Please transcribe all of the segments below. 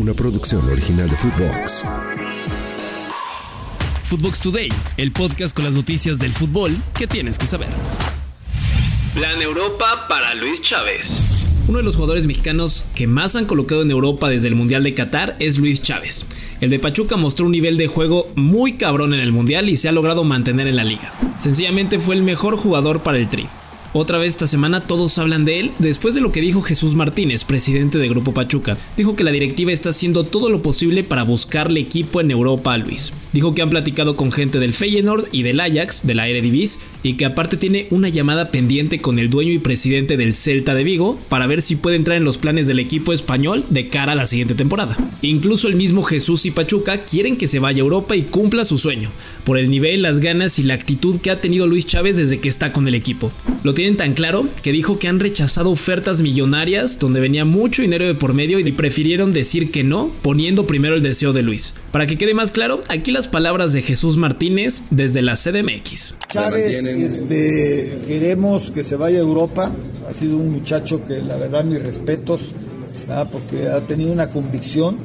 una producción original de Footbox. Footbox Today, el podcast con las noticias del fútbol que tienes que saber. Plan Europa para Luis Chávez. Uno de los jugadores mexicanos que más han colocado en Europa desde el Mundial de Qatar es Luis Chávez. El de Pachuca mostró un nivel de juego muy cabrón en el Mundial y se ha logrado mantener en la liga. Sencillamente fue el mejor jugador para el Tri. Otra vez esta semana todos hablan de él después de lo que dijo Jesús Martínez, presidente de Grupo Pachuca. Dijo que la directiva está haciendo todo lo posible para buscarle equipo en Europa a Luis. Dijo que han platicado con gente del Feyenoord y del Ajax, de la Eredivisie, y que aparte tiene una llamada pendiente con el dueño y presidente del Celta de Vigo para ver si puede entrar en los planes del equipo español de cara a la siguiente temporada. Incluso el mismo Jesús y Pachuca quieren que se vaya a Europa y cumpla su sueño, por el nivel, las ganas y la actitud que ha tenido Luis Chávez desde que está con el equipo. Tienen tan claro que dijo que han rechazado ofertas millonarias donde venía mucho dinero de por medio y prefirieron decir que no, poniendo primero el deseo de Luis. Para que quede más claro, aquí las palabras de Jesús Martínez desde la CDMX. Chávez, este, queremos que se vaya a Europa. Ha sido un muchacho que la verdad mis respetos, porque ha tenido una convicción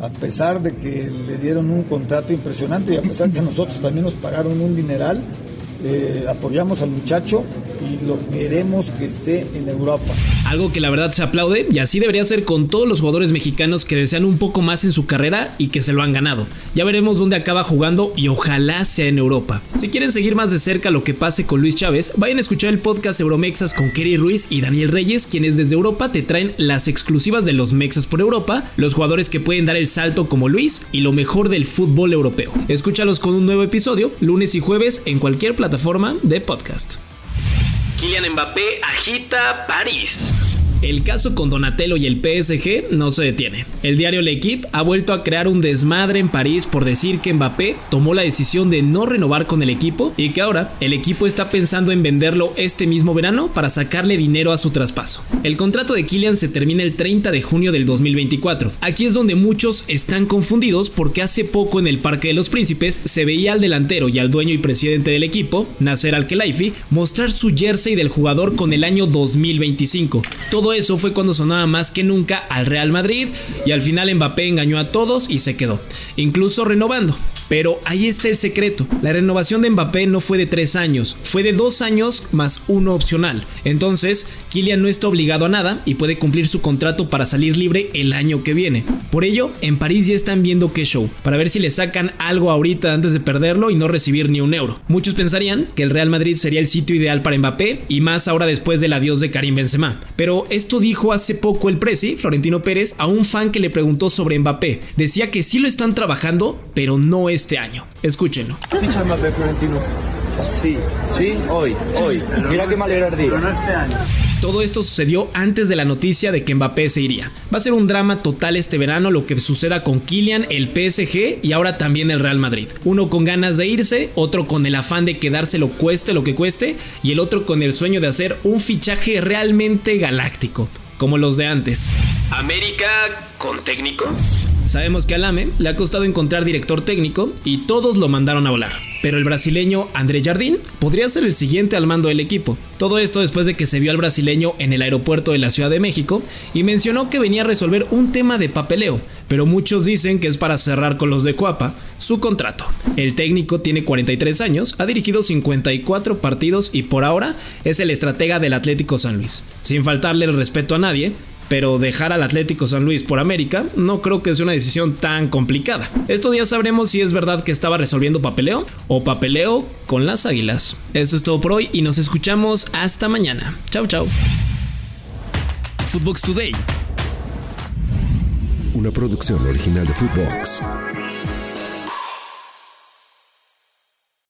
a pesar de que le dieron un contrato impresionante y a pesar que nosotros también nos pagaron un dineral, eh, apoyamos al muchacho y lo queremos que esté en Europa. Algo que la verdad se aplaude y así debería ser con todos los jugadores mexicanos que desean un poco más en su carrera y que se lo han ganado. Ya veremos dónde acaba jugando y ojalá sea en Europa. Si quieren seguir más de cerca lo que pase con Luis Chávez, vayan a escuchar el podcast Euromexas con Kerry Ruiz y Daniel Reyes, quienes desde Europa te traen las exclusivas de los Mexas por Europa, los jugadores que pueden dar el salto como Luis y lo mejor del fútbol europeo. Escúchalos con un nuevo episodio, lunes y jueves en cualquier plataforma de podcast. Kylian Mbappé agita París. El caso con Donatello y el PSG no se detiene. El diario L'Equipe ha vuelto a crear un desmadre en París por decir que Mbappé tomó la decisión de no renovar con el equipo y que ahora el equipo está pensando en venderlo este mismo verano para sacarle dinero a su traspaso. El contrato de Kylian se termina el 30 de junio del 2024. Aquí es donde muchos están confundidos porque hace poco en el Parque de los Príncipes se veía al delantero y al dueño y presidente del equipo, Nasser Al-Khelaifi, mostrar su jersey del jugador con el año 2025. Todo eso fue cuando sonaba más que nunca al Real Madrid y al final Mbappé engañó a todos y se quedó, incluso renovando. Pero ahí está el secreto. La renovación de Mbappé no fue de tres años, fue de dos años más uno opcional. Entonces, Kylian no está obligado a nada y puede cumplir su contrato para salir libre el año que viene. Por ello, en París ya están viendo qué show, para ver si le sacan algo ahorita antes de perderlo y no recibir ni un euro. Muchos pensarían que el Real Madrid sería el sitio ideal para Mbappé y más ahora después del adiós de Karim Benzema. Pero esto dijo hace poco el presi, Florentino Pérez, a un fan que le preguntó sobre Mbappé. Decía que sí lo están trabajando, pero no este año. Escúchenlo. Sí, sí, hoy, hoy. Mira qué mal era el día. Todo esto sucedió antes de la noticia de que Mbappé se iría. Va a ser un drama total este verano lo que suceda con Kylian, el PSG y ahora también el Real Madrid. Uno con ganas de irse, otro con el afán de quedárselo cueste lo que cueste y el otro con el sueño de hacer un fichaje realmente galáctico, como los de antes. América con técnico. Sabemos que al AME le ha costado encontrar director técnico y todos lo mandaron a volar. Pero el brasileño André Jardín podría ser el siguiente al mando del equipo. Todo esto después de que se vio al brasileño en el aeropuerto de la Ciudad de México y mencionó que venía a resolver un tema de papeleo, pero muchos dicen que es para cerrar con los de Cuapa su contrato. El técnico tiene 43 años, ha dirigido 54 partidos y por ahora es el estratega del Atlético San Luis. Sin faltarle el respeto a nadie, pero dejar al Atlético San Luis por América no creo que sea una decisión tan complicada. Estos días sabremos si es verdad que estaba resolviendo papeleo o papeleo con las águilas. Esto es todo por hoy y nos escuchamos hasta mañana. Chau chau. Footbox Today. Una producción original de Footbox.